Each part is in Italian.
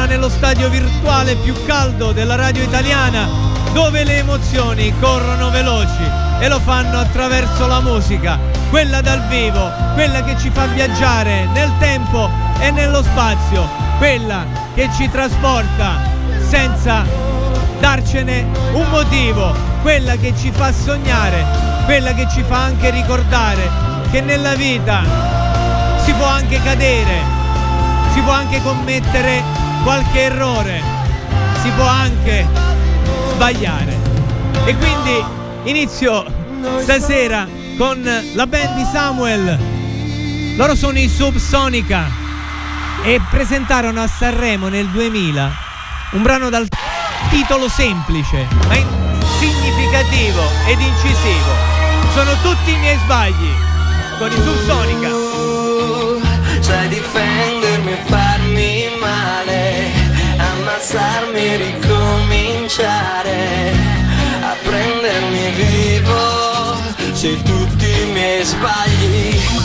torna nello stadio virtuale più caldo della radio italiana, dove le emozioni corrono veloci e lo fanno attraverso la musica, quella dal vivo, quella che ci fa viaggiare nel tempo e nello spazio, quella che ci trasporta senza darcene un motivo, quella che ci fa sognare, quella che ci fa anche ricordare che nella vita si può anche cadere, si può anche commettere qualche errore, si può anche sbagliare. E quindi inizio stasera con la band di Samuel. Loro sono i Subsonica e presentarono a Sanremo nel 2000 un brano dal titolo semplice, ma significativo ed incisivo. Sono tutti i miei sbagli con i Subsonica. Sai difendermi farmi male, ammazzarmi, ricominciare, a prendermi vivo, sei tutti i miei sbagli.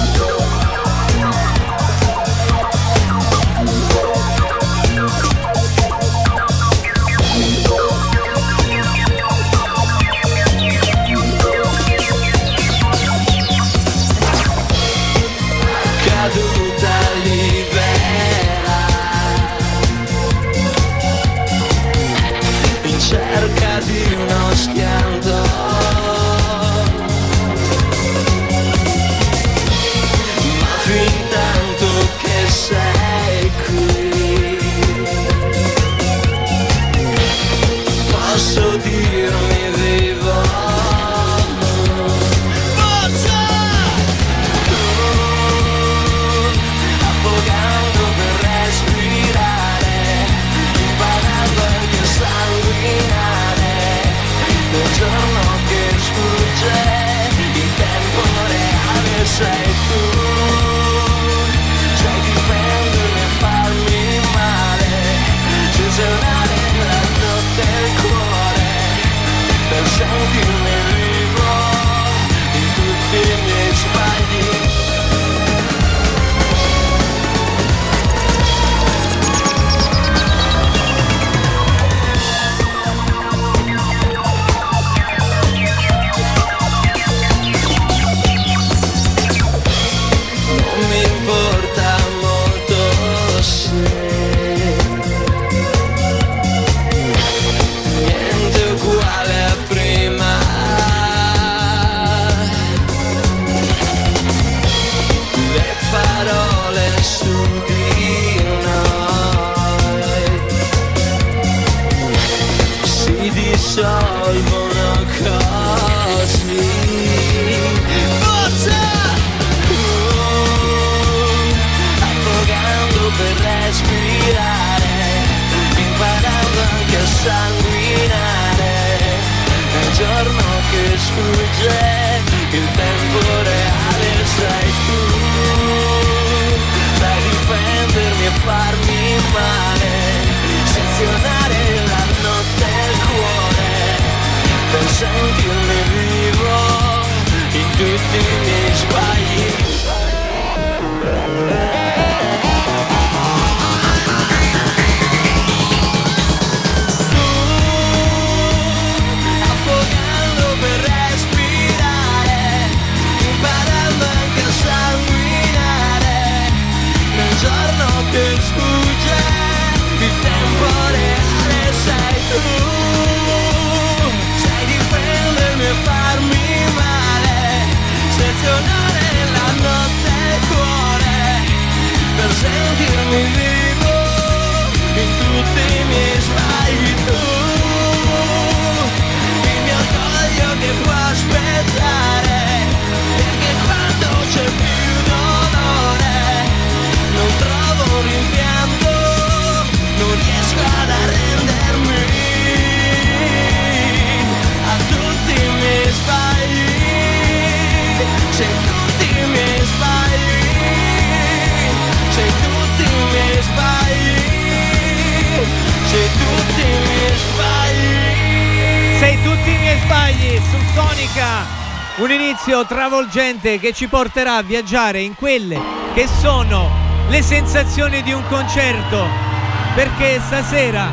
you may me wrong in good. Un inizio travolgente che ci porterà a viaggiare in quelle che sono le sensazioni di un concerto. Perché stasera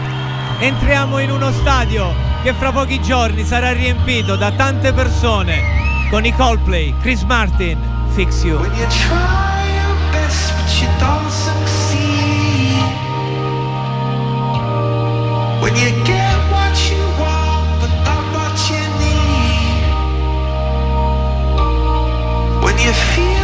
entriamo in uno stadio che fra pochi giorni sarà riempito da tante persone con i Coldplay, Chris Martin, Fix You. When you try you feel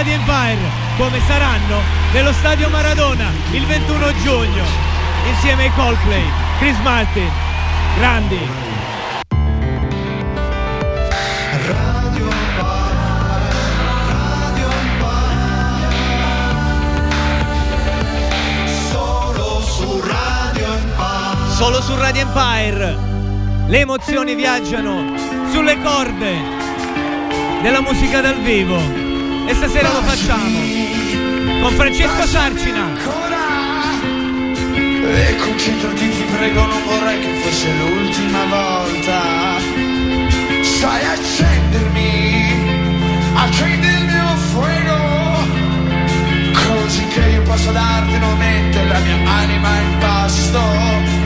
stadio Empire, come saranno nello stadio Maradona il 21 giugno, insieme ai Coldplay, Chris Martin, grandi. Solo su Radio Empire. Le emozioni viaggiano sulle corde della musica dal vivo e stasera lo facciamo. Con Francesco Sarcina. e concentrati ti prego non vorrei che fosse l'ultima volta. Sai accendermi accendi il mio fuoco così che io possa darti nuovamente la mia anima in pasto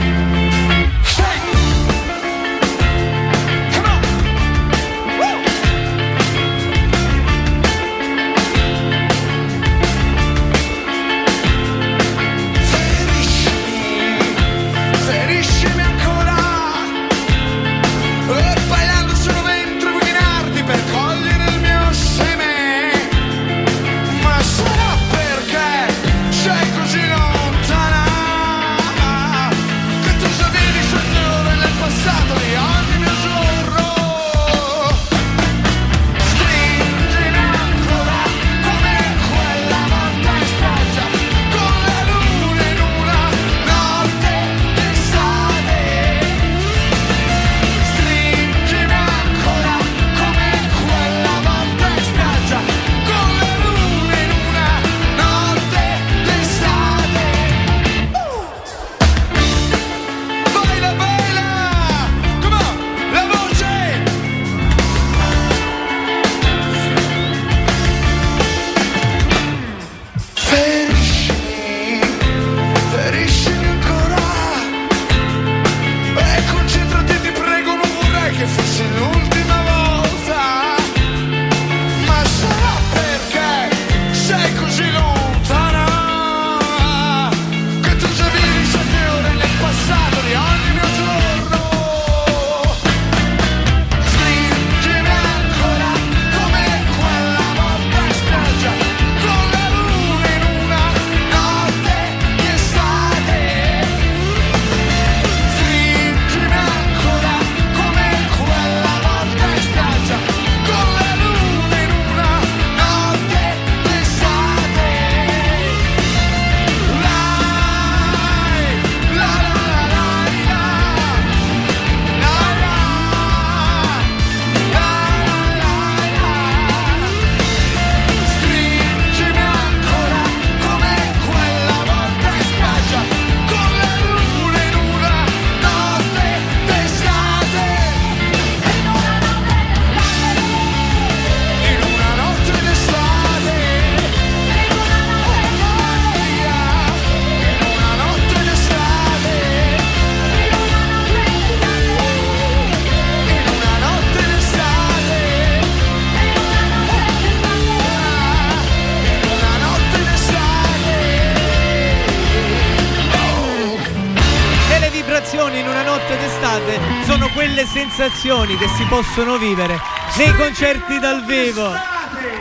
sensazioni che si possono vivere nei concerti dal vivo.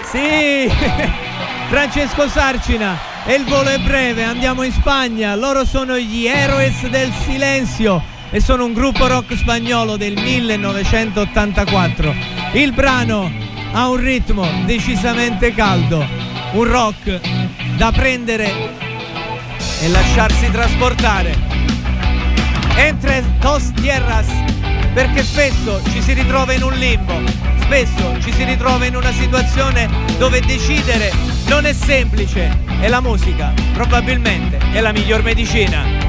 Sì, Francesco Sarcina e il volo è breve, andiamo in Spagna, loro sono gli Heroes del Silenzio e sono un gruppo rock spagnolo del 1984. Il brano ha un ritmo decisamente caldo, un rock da prendere e lasciarsi trasportare. Entre dos tierras perché spesso ci si ritrova in un limbo, spesso ci si ritrova in una situazione dove decidere non è semplice e la musica probabilmente è la miglior medicina.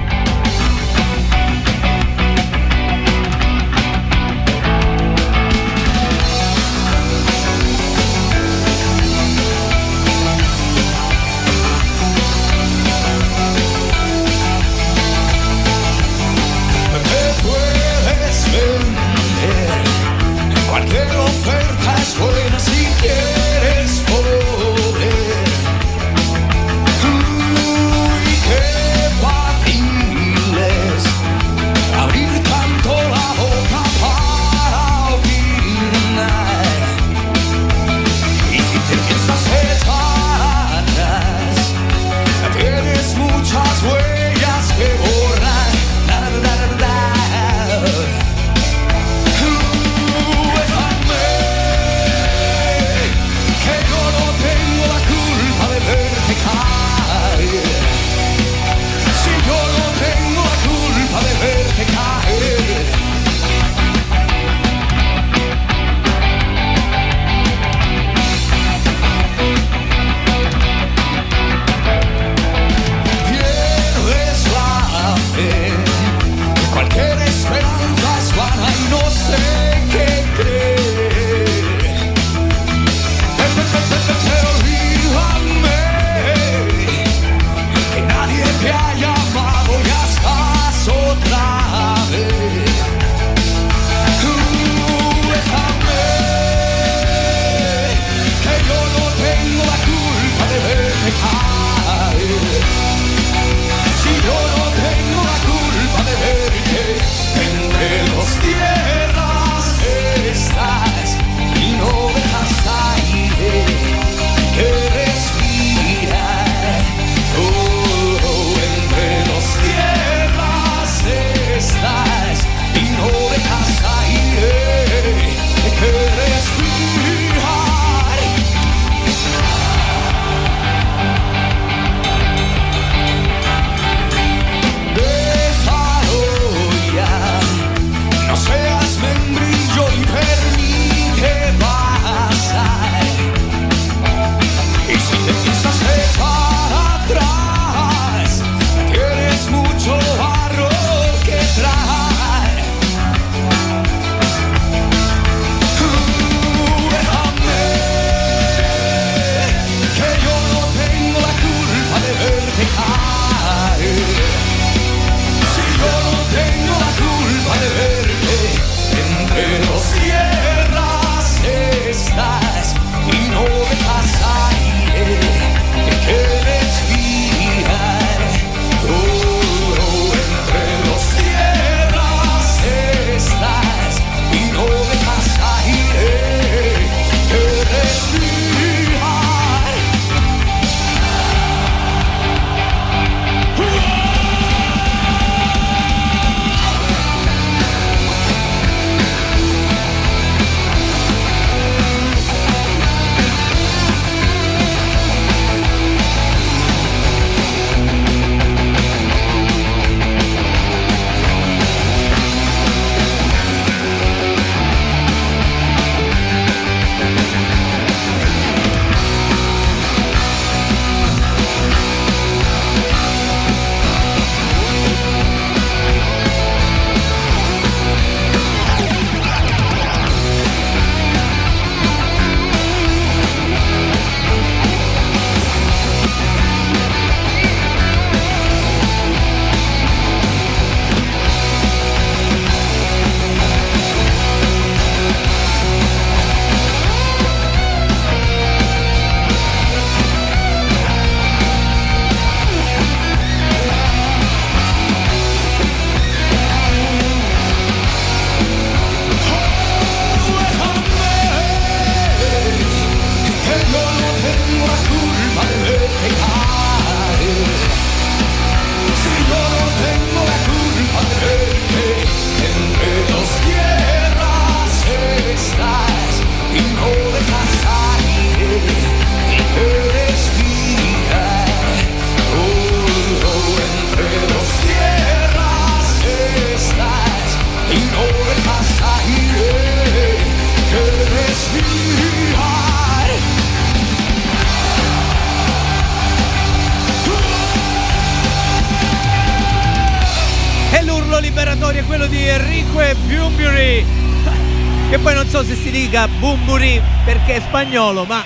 È spagnolo, ma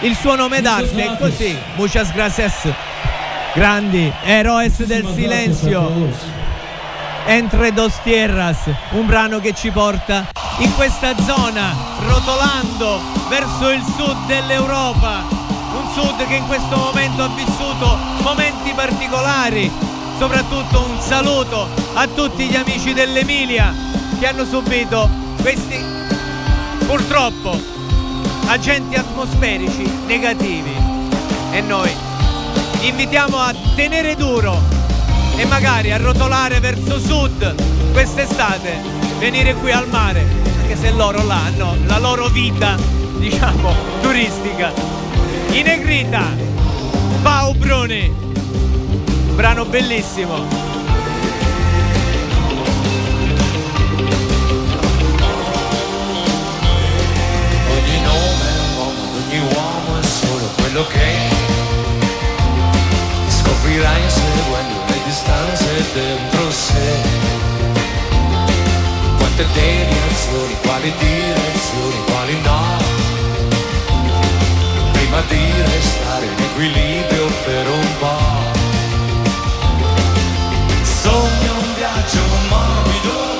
il suo nome d'arte è così. Muchas gracias. Grandi, eroes del silenzio. Entre dos tierras, un brano che ci porta in questa zona, rotolando verso il sud dell'Europa. Un sud che in questo momento ha vissuto momenti particolari. Soprattutto un saluto a tutti gli amici dell'Emilia che hanno subito questi purtroppo agenti atmosferici negativi. E noi invitiamo a tenere duro e magari a rotolare verso sud quest'estate, venire qui al mare, anche se loro là hanno la loro vita, diciamo, turistica. In Negrita, Pau Bruni, brano bellissimo. Quello che. Scoprirai inseguendo le distanze dentro sé. Quante deviazioni, quali direzioni, quali no. Prima di restare in equilibrio per un po'. Sogno un viaggio morbido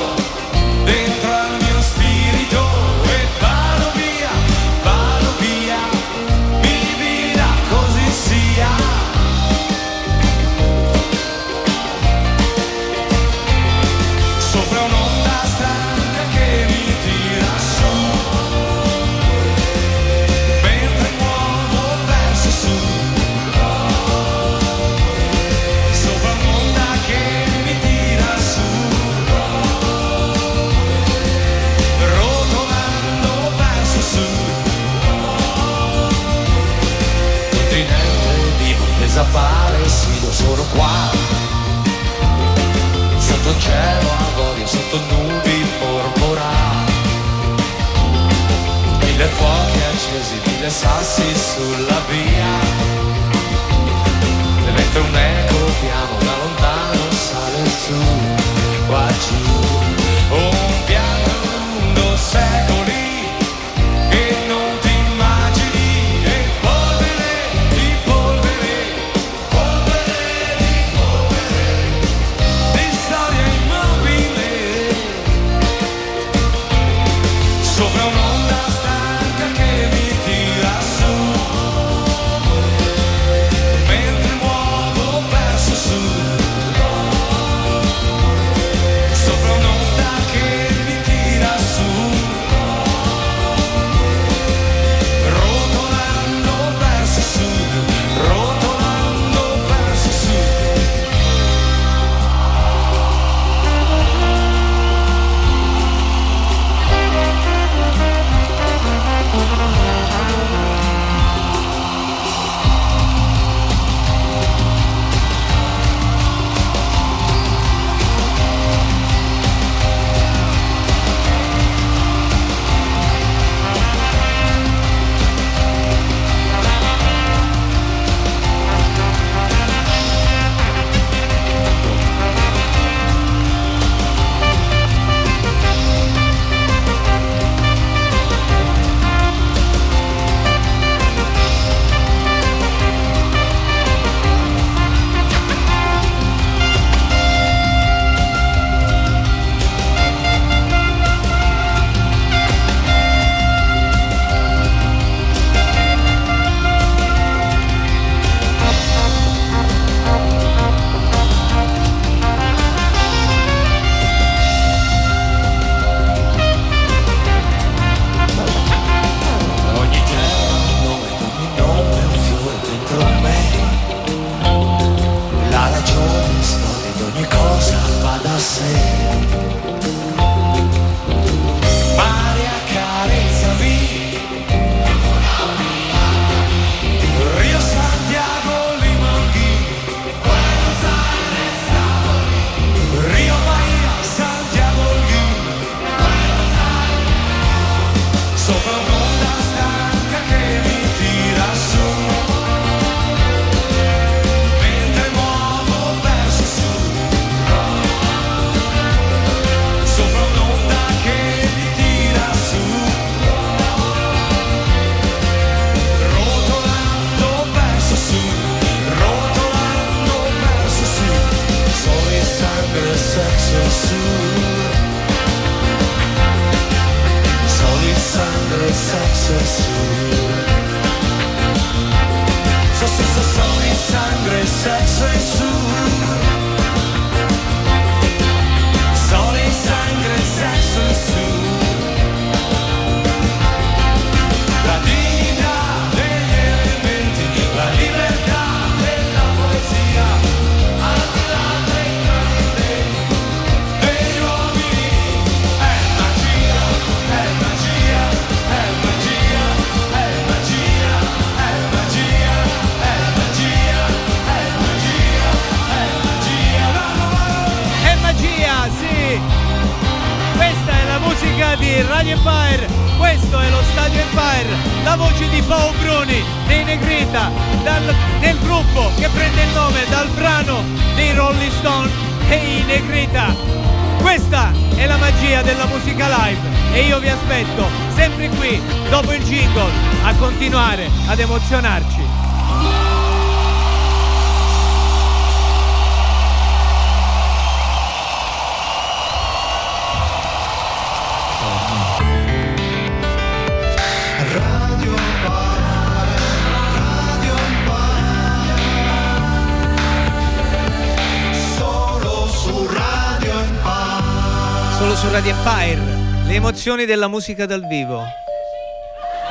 su Radio Empire, le emozioni della musica dal vivo.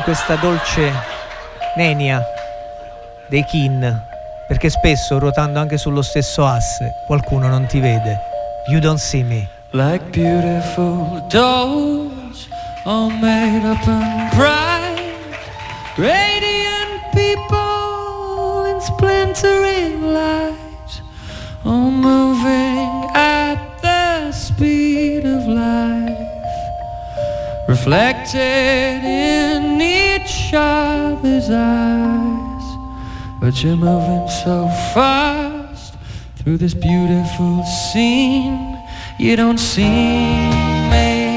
Questa dolce nenia dei Kin, perché spesso ruotando anche sullo stesso asse qualcuno non ti vede. You don't see me. Like beautiful dolls, all made up and bright, radiant people in splintering light, reflected in each other's eyes. But you're moving so fast through this beautiful scene. You don't see me.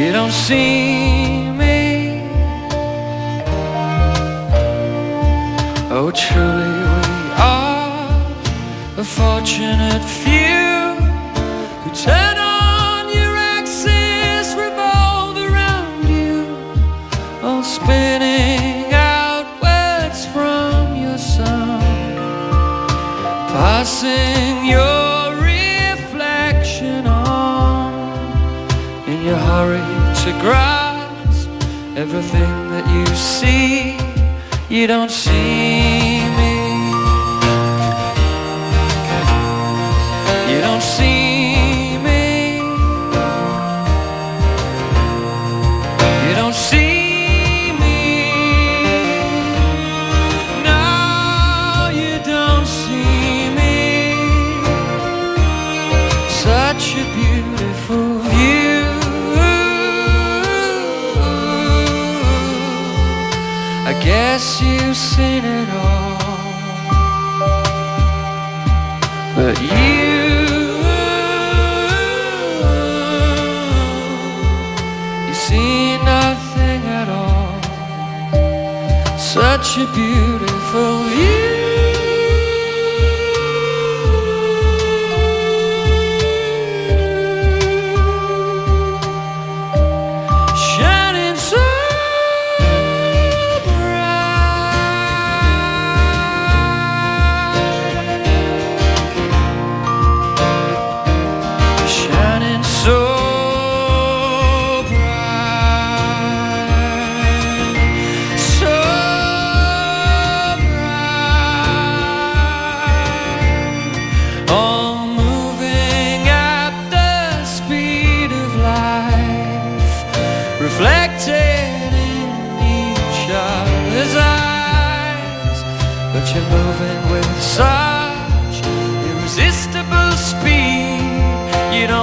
You don't see me. Oh, truly we are a fortunate few who turn your reflection on in your hurry to grasp everything that you see. You don't see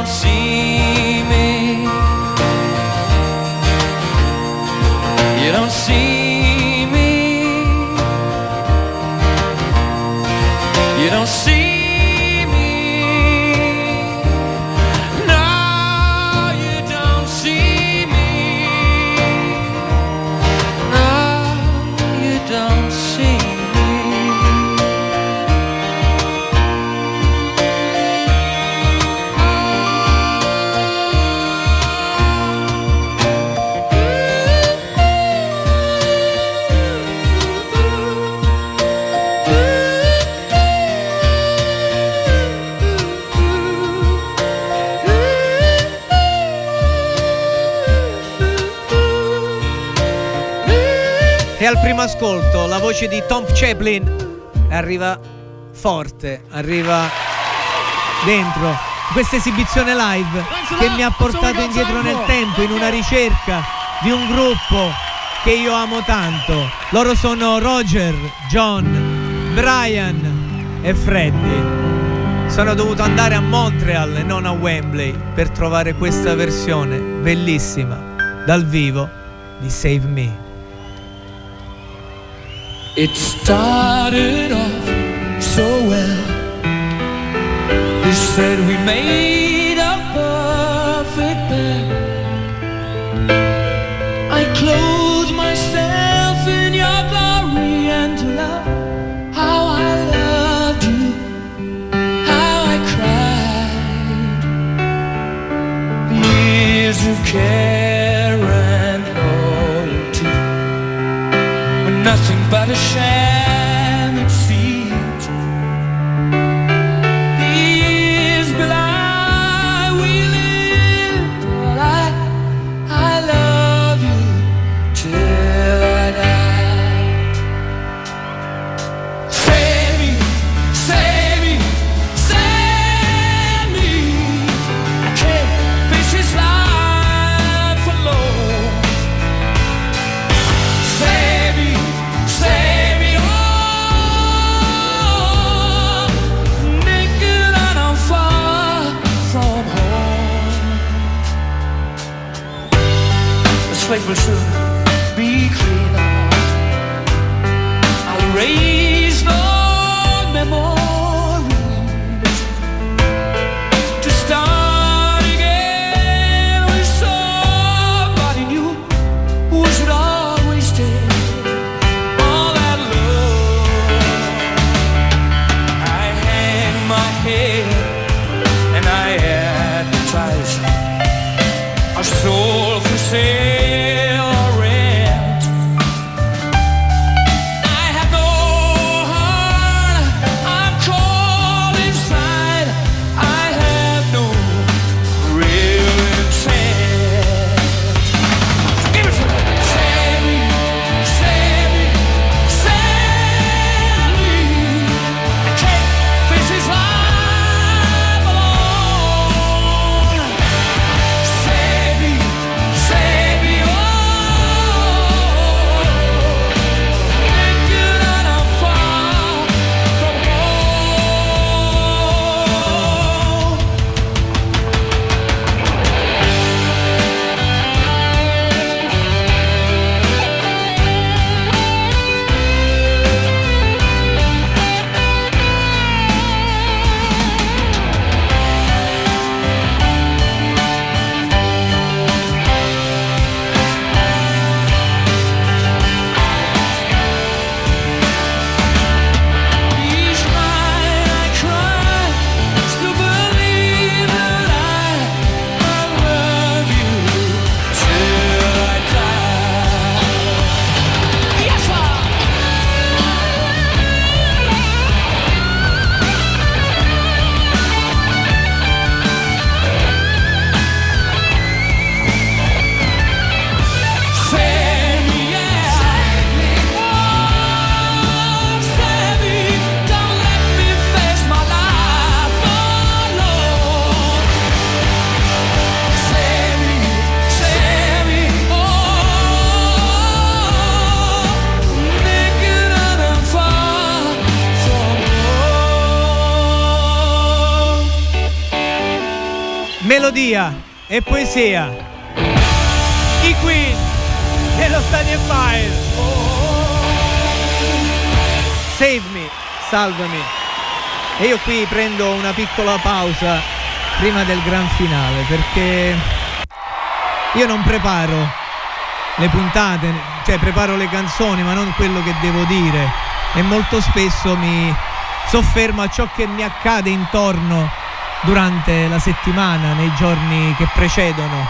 don't see me. You don't see Primo ascolto la voce di Tom Chaplin arriva forte, arriva dentro questa esibizione live che mi ha portato indietro nel tempo in una ricerca di un gruppo che io amo tanto. Loro sono Roger, John, Brian e Freddy. sono dovuto andare a Montreal e non a Wembley per trovare questa versione bellissima dal vivo di Save Me. It started off so well. They said we made a perfect pair. I clothed myself in your glory and love how I loved you, how I cried. Years of care by the shame. Melodia e poesia. I Queen dello Stadio Empire. Save me, salvami. E io qui prendo una piccola pausa prima del gran finale perché io non preparo le puntate, cioè preparo le canzoni, ma non quello che devo dire. E molto spesso mi soffermo a ciò che mi accade intorno durante la settimana, nei giorni che precedono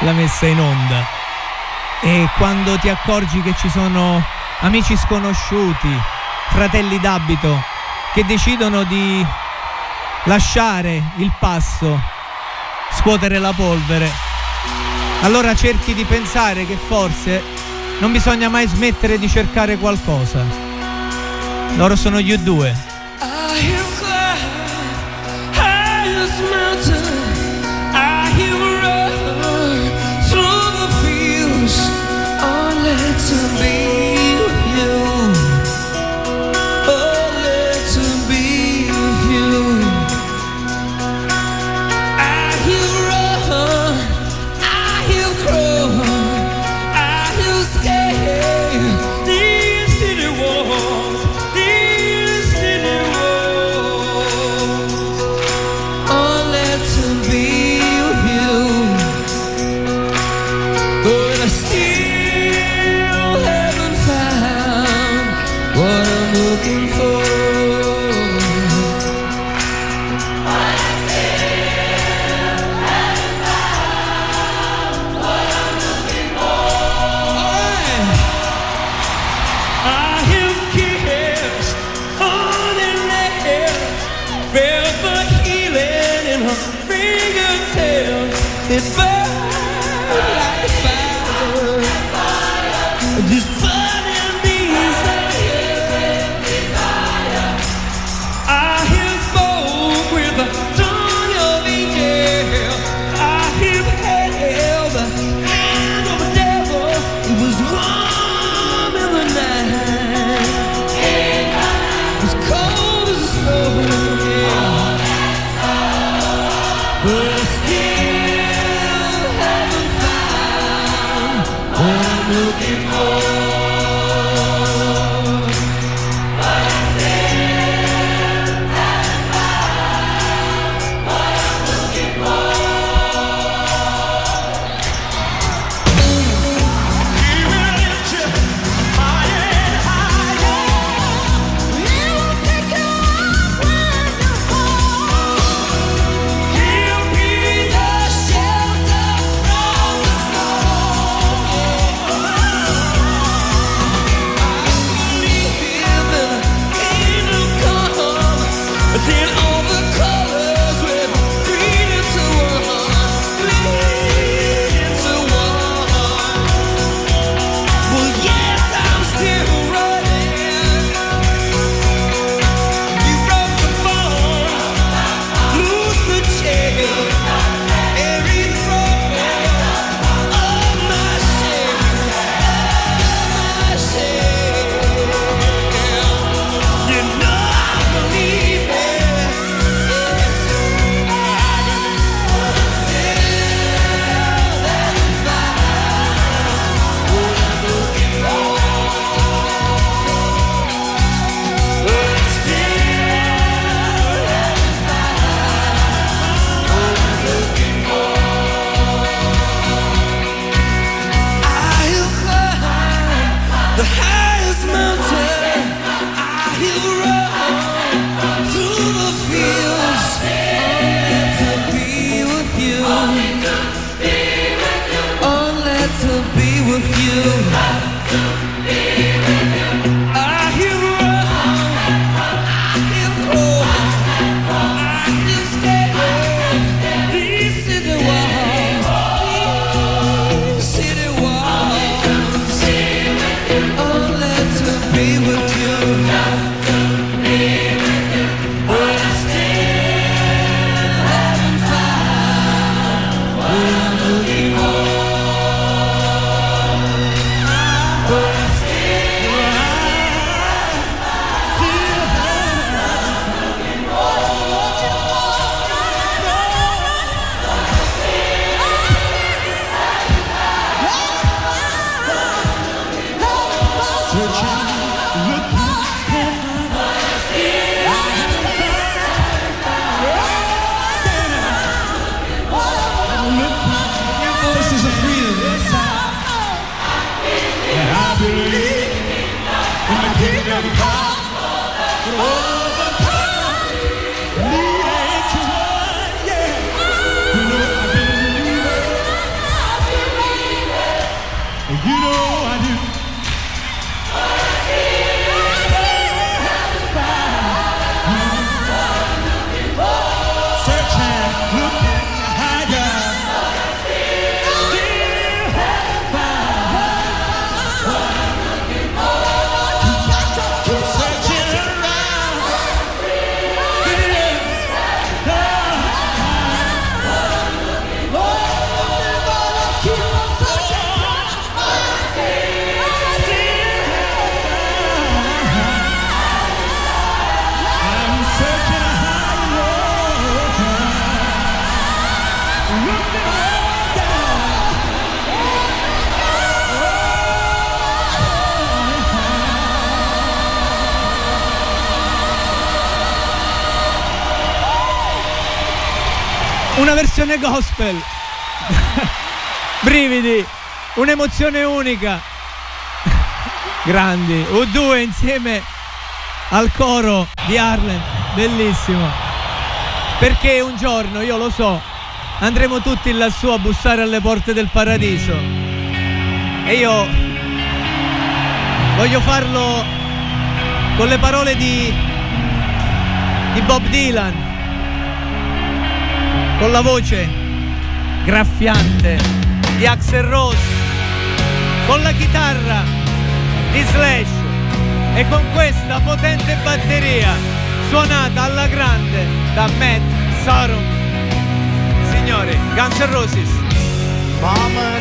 la messa in onda. E quando ti accorgi che ci sono amici sconosciuti, fratelli d'abito, che decidono di lasciare il passo, scuotere la polvere, allora cerchi di pensare che forse non bisogna mai smettere di cercare qualcosa. Loro sono gli U2. Una versione gospel. Brividi, un'emozione unica. Grandi, U2 insieme al coro di Harlem, bellissimo. Perché un giorno, io lo so, andremo tutti lassù a bussare alle porte del paradiso. E io voglio farlo con le parole di, di Bob Dylan, con la voce graffiante di Axel Rose, con la chitarra di Slash e con questa potente batteria suonata alla grande da Matt Sorum. Signori, Guns N' Roses. Mama,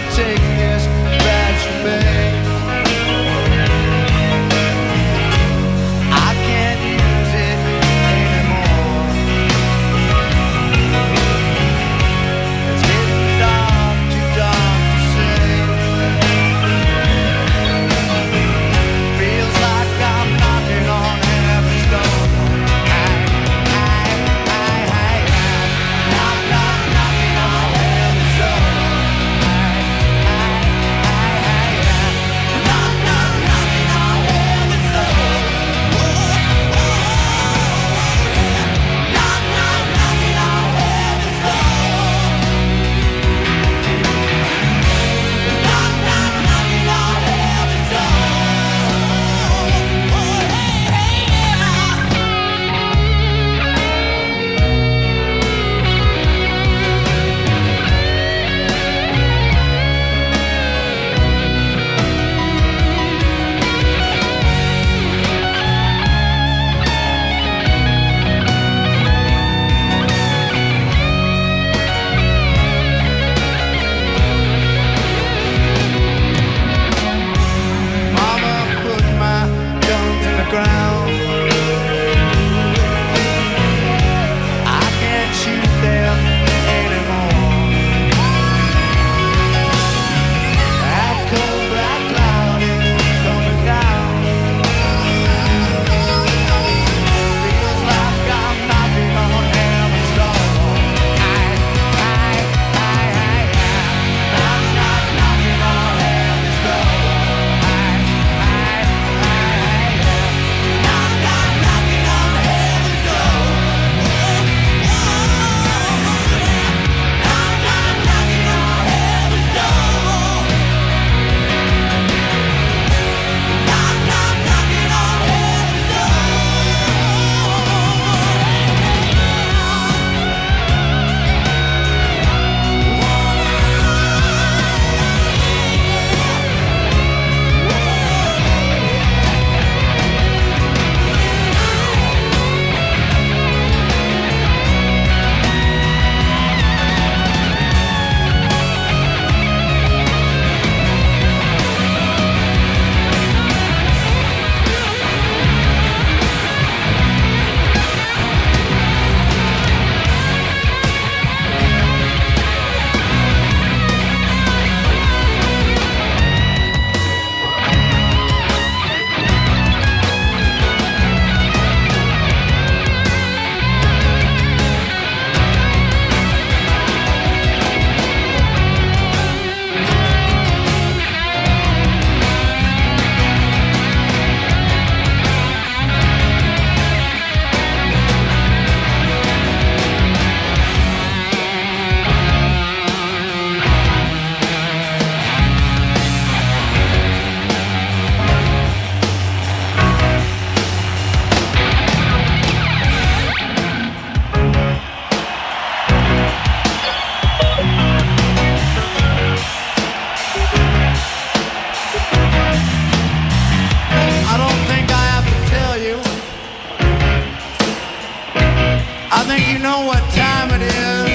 think you know what time it is.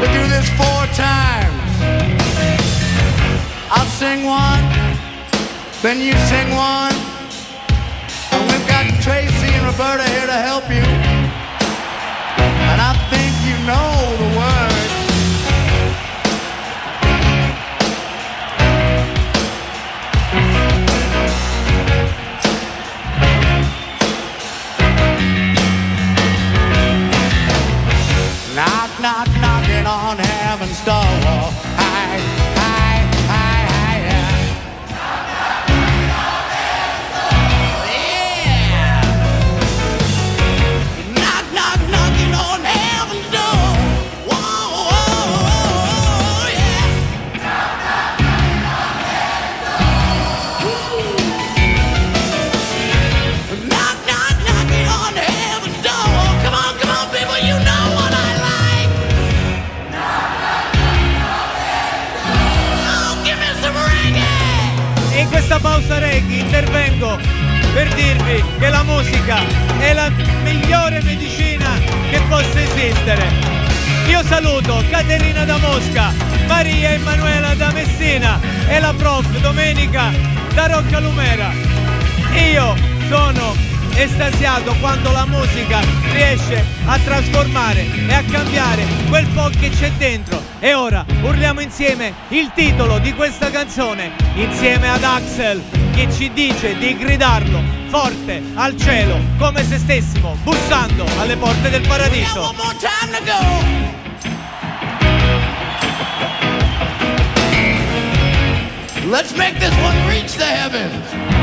We do this four times. I'll sing one, then you sing one. And we've got Tracy and Roberta here to help you. And I think you know the words. Knock, knock, knocking on heaven's door. Intervengo per dirvi che la musica è la migliore medicina che possa esistere. Io saluto Caterina da Mosca, Maria Emanuela da Messina e la prof Domenica da Rocca Lumera. Io sono estasiato quando la musica riesce a trasformare e a cambiare quel po' che c'è dentro. E ora urliamo insieme il titolo di questa canzone insieme ad Axel che ci dice di gridarlo forte al cielo come se stessimo bussando alle porte del paradiso. Let's make this one reach the heavens.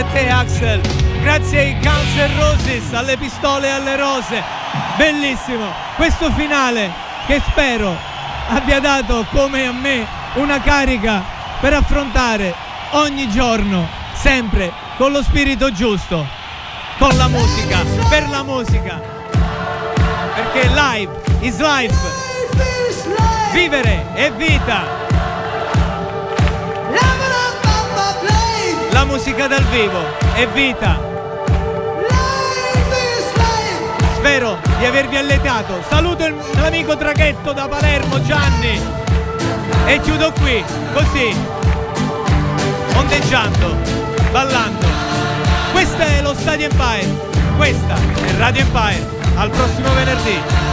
A te Axel, grazie ai Guns N' Roses, alle pistole e alle rose. Bellissimo questo finale che spero abbia dato come a me una carica per affrontare ogni giorno, sempre con lo spirito giusto, con la musica, per la musica. Perché live is life, vivere è vita. La musica dal vivo è vita. Spero di avervi alletato. Saluto il- l'amico traghetto da Palermo Gianni. E chiudo qui, così, ondeggiando, ballando. Questo è lo Stadio Empire. Questa è Radio Empire. Al prossimo venerdì.